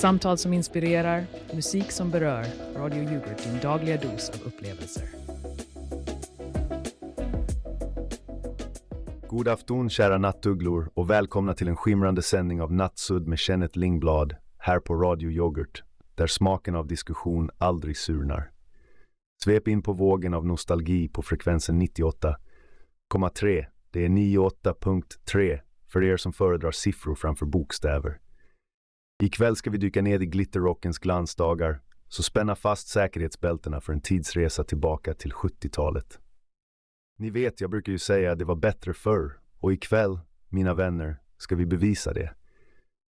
Samtal som inspirerar, musik som berör. Radio Yoghurt, din dagliga dos av upplevelser. God afton kära nattugglor och välkomna till en skimrande sändning av Nattsudd med Kenneth Lingblad här på Radio Yoghurt, där smaken av diskussion aldrig surnar. Svep in på vågen av nostalgi på frekvensen 98,3. Det är 98.3 för er som föredrar siffror framför bokstäver. Ikväll ska vi dyka ner i glitterrockens glansdagar, så spänna fast säkerhetsbältena för en tidsresa tillbaka till 70-talet. Ni vet, jag brukar ju säga att det var bättre förr och ikväll, mina vänner, ska vi bevisa det.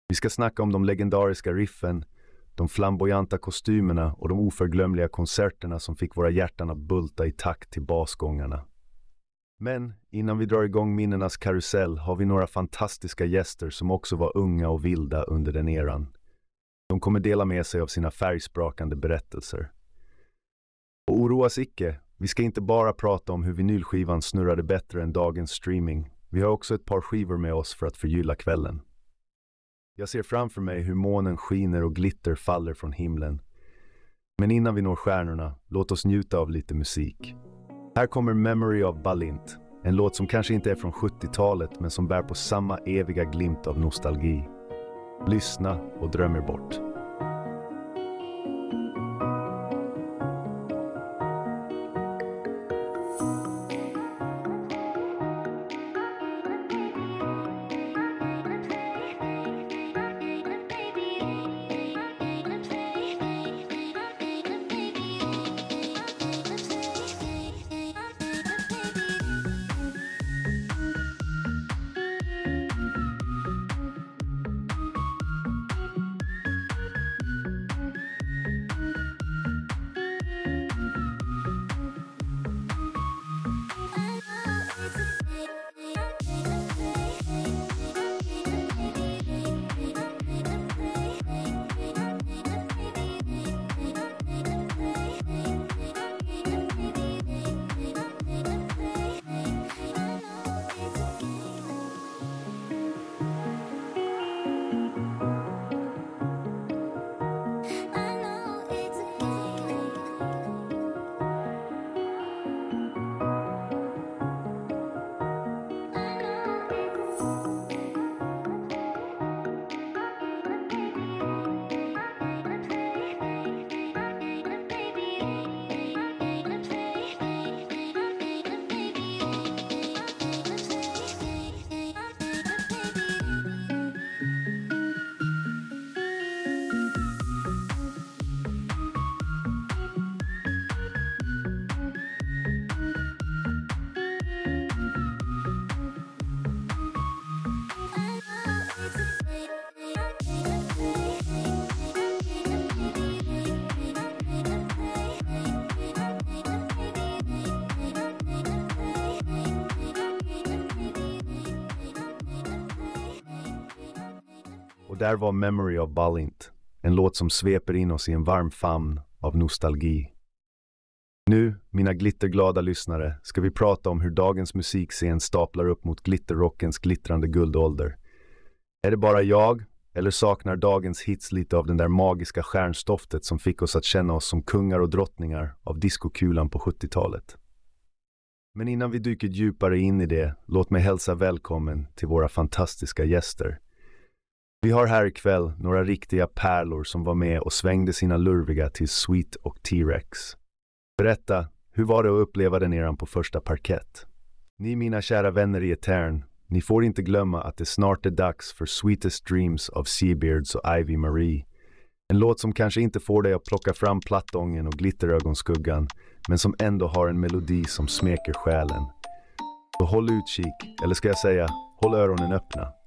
Vi ska snacka om de legendariska riffen, de flamboyanta kostymerna och de oförglömliga konserterna som fick våra hjärtan att bulta i takt till basgångarna. Men innan vi drar igång minnenas karusell har vi några fantastiska gäster som också var unga och vilda under den eran. De kommer dela med sig av sina färgsprakande berättelser. Och oroas icke, vi ska inte bara prata om hur vinylskivan snurrade bättre än dagens streaming. Vi har också ett par skivor med oss för att förgylla kvällen. Jag ser framför mig hur månen skiner och glitter faller från himlen. Men innan vi når stjärnorna, låt oss njuta av lite musik. Här kommer Memory of Balint, en låt som kanske inte är från 70-talet men som bär på samma eviga glimt av nostalgi. Lyssna och dröm er bort. Där var Memory of Balint, en låt som sveper in oss i en varm famn av nostalgi. Nu, mina glitterglada lyssnare, ska vi prata om hur dagens musikscen staplar upp mot glitterrockens glittrande guldålder. Är det bara jag, eller saknar dagens hits lite av den där magiska stjärnstoftet som fick oss att känna oss som kungar och drottningar av diskokulan på 70-talet? Men innan vi dyker djupare in i det, låt mig hälsa välkommen till våra fantastiska gäster. Vi har här ikväll några riktiga pärlor som var med och svängde sina lurviga till Sweet och T-Rex. Berätta, hur var det att uppleva den eran på första parkett? Ni mina kära vänner i Etern, ni får inte glömma att det snart är dags för Sweetest Dreams av Seabeards och Ivy Marie. En låt som kanske inte får dig att plocka fram plattången och glitterögonskuggan, men som ändå har en melodi som smeker själen. Så håll utkik, eller ska jag säga, håll öronen öppna.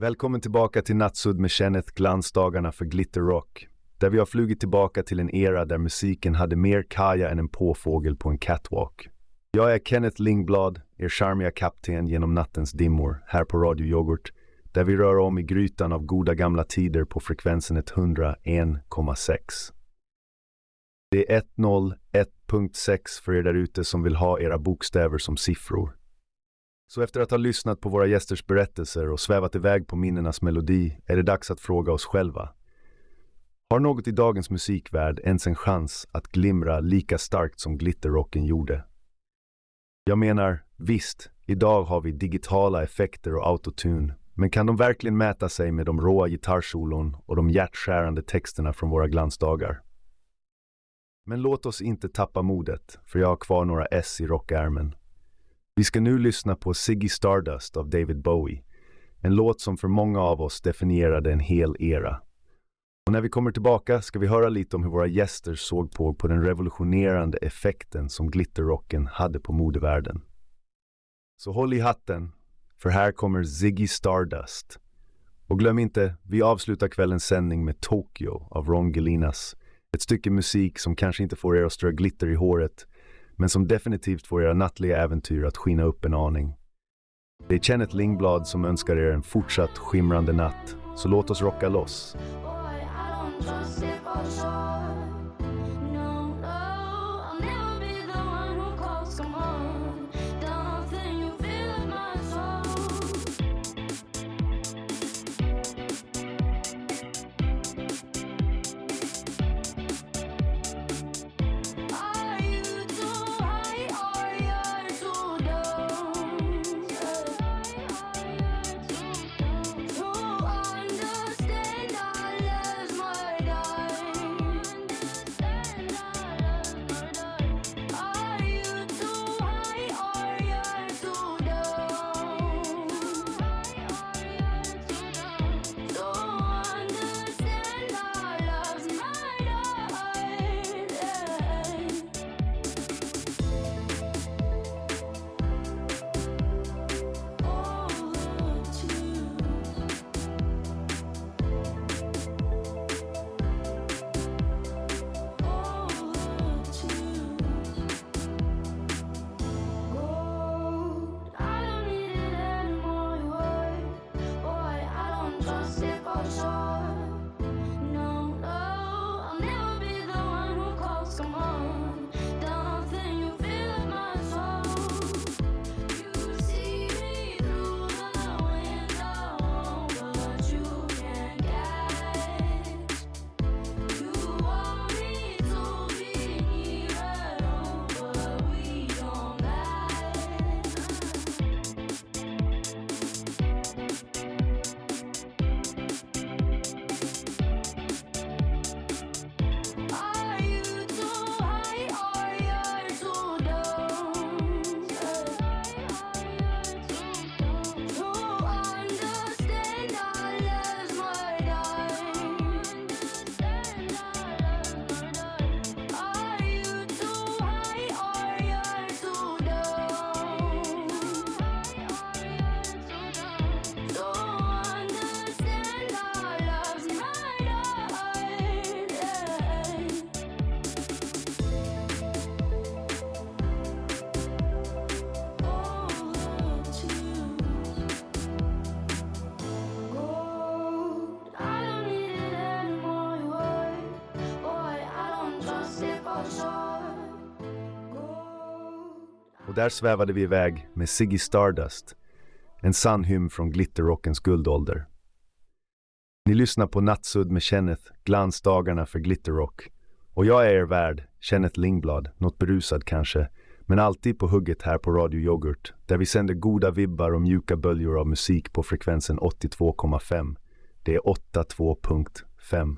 Välkommen tillbaka till Nattsudd med Kenneth glansdagarna för Glitter Rock. Där vi har flugit tillbaka till en era där musiken hade mer kaja än en påfågel på en catwalk. Jag är Kenneth Lingblad, er charmiga kapten genom nattens dimmor, här på Radio Yoghurt, där vi rör om i grytan av goda gamla tider på frekvensen 101,6. Det är 101.6 för er där ute som vill ha era bokstäver som siffror. Så efter att ha lyssnat på våra gästers berättelser och svävat iväg på minnenas melodi är det dags att fråga oss själva. Har något i dagens musikvärld ens en chans att glimra lika starkt som glitterrocken gjorde? Jag menar, visst, idag har vi digitala effekter och autotune, men kan de verkligen mäta sig med de råa gitarrsolon och de hjärtskärande texterna från våra glansdagar? Men låt oss inte tappa modet, för jag har kvar några S i rockärmen. Vi ska nu lyssna på Ziggy Stardust av David Bowie, en låt som för många av oss definierade en hel era. Och när vi kommer tillbaka ska vi höra lite om hur våra gäster såg på, på den revolutionerande effekten som glitterrocken hade på modevärlden. Så håll i hatten, för här kommer Ziggy Stardust. Och glöm inte, vi avslutar kvällens sändning med Tokyo av Ron Gelinas. Ett stycke musik som kanske inte får er att strö glitter i håret, men som definitivt får era nattliga äventyr att skina upp en aning. Det är Kenneth Lingblad som önskar er en fortsatt skimrande natt, så låt oss rocka loss. Och där svävade vi iväg med Ziggy Stardust, en sann hymn från glitterrockens guldålder. Ni lyssnar på Nattsudd med Kenneth, glansdagarna för glitterrock. Och jag är er värd, Kenneth Lingblad, något berusad kanske, men alltid på hugget här på Radio Yoghurt, där vi sänder goda vibbar och mjuka böljor av musik på frekvensen 82,5. Det är 82.5.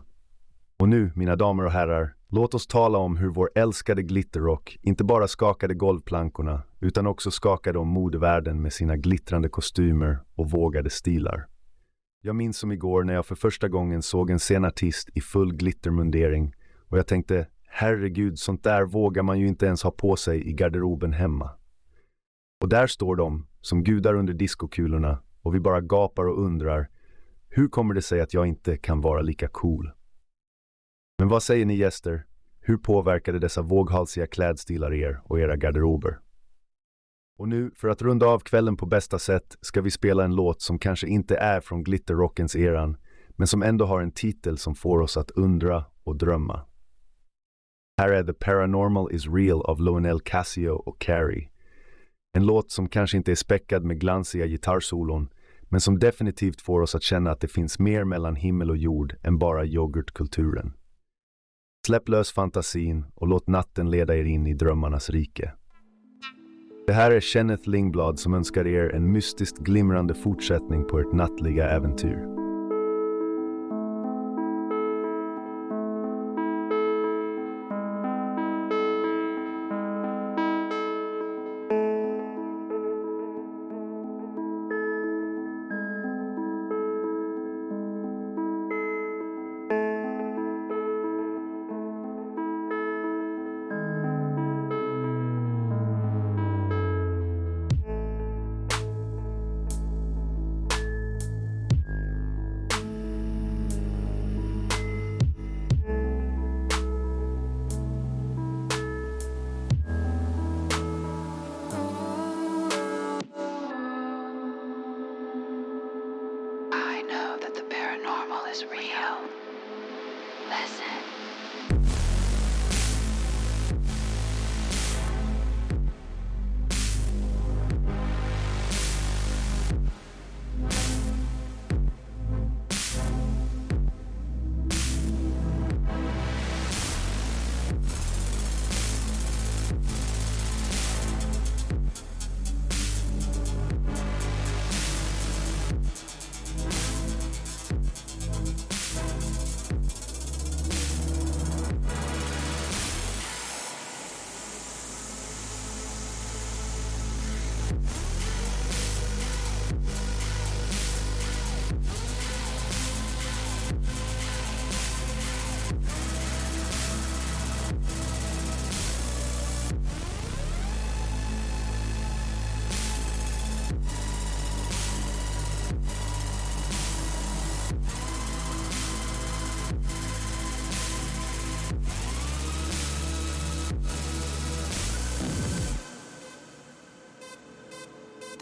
Och nu, mina damer och herrar, låt oss tala om hur vår älskade glitterrock inte bara skakade golvplankorna, utan också skakade om modevärlden med sina glittrande kostymer och vågade stilar. Jag minns som igår när jag för första gången såg en sen artist i full glittermundering och jag tänkte, herregud, sånt där vågar man ju inte ens ha på sig i garderoben hemma. Och där står de, som gudar under diskokulorna, och vi bara gapar och undrar, Hur kommer det sig att jag inte kan vara lika cool? Men vad säger ni gäster? Hur påverkade dessa våghalsiga klädstilar er och era garderober? Och nu, för att runda av kvällen på bästa sätt, ska vi spela en låt som kanske inte är från glitterrockens eran, men som ändå har en titel som får oss att undra och drömma. Här är The Paranormal is Real av Lionel Casio och Carrie. En låt som kanske inte är späckad med glansiga gitarrsolon, men som definitivt får oss att känna att det finns mer mellan himmel och jord än bara yoghurtkulturen. Släpp lös fantasin och låt natten leda er in i drömmarnas rike. Det här är Kenneth Lingblad som önskar er en mystiskt glimrande fortsättning på ert nattliga äventyr.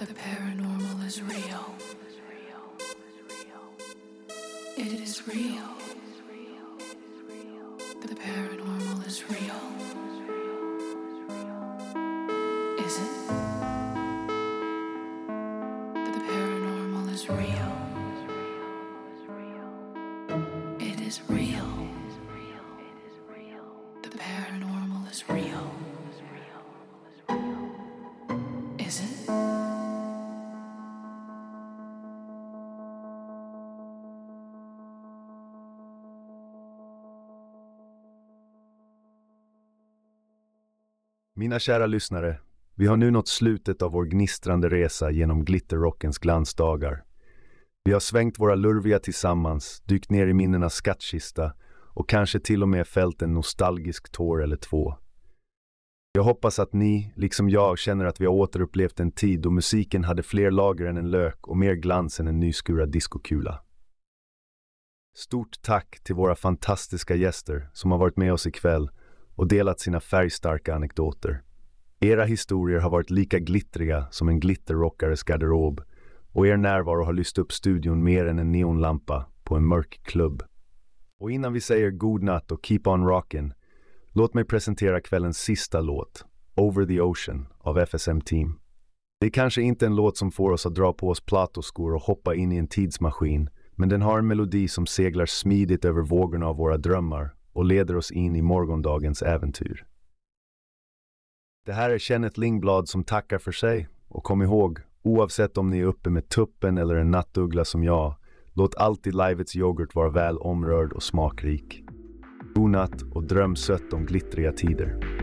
The paranormal is real. It is real. Mina kära lyssnare, vi har nu nått slutet av vår gnistrande resa genom glitterrockens glansdagar. Vi har svängt våra lurviga tillsammans, dykt ner i minnenas skattkista och kanske till och med fällt en nostalgisk tår eller två. Jag hoppas att ni, liksom jag, känner att vi har återupplevt en tid då musiken hade fler lager än en lök och mer glans än en nyskurad diskokula. Stort tack till våra fantastiska gäster som har varit med oss ikväll och delat sina färgstarka anekdoter. Era historier har varit lika glittriga som en glitterrockares garderob och er närvaro har lyst upp studion mer än en neonlampa på en mörk klubb. Och innan vi säger god natt och keep on rockin' låt mig presentera kvällens sista låt, Over the Ocean av FSM Team. Det är kanske inte en låt som får oss att dra på oss platoskor och hoppa in i en tidsmaskin, men den har en melodi som seglar smidigt över vågorna av våra drömmar och leder oss in i morgondagens äventyr. Det här är Kenneth Lingblad som tackar för sig och kom ihåg, oavsett om ni är uppe med tuppen eller en nattuggla som jag, låt alltid livets yoghurt vara väl omrörd och smakrik. God natt och dröm sött om glittriga tider.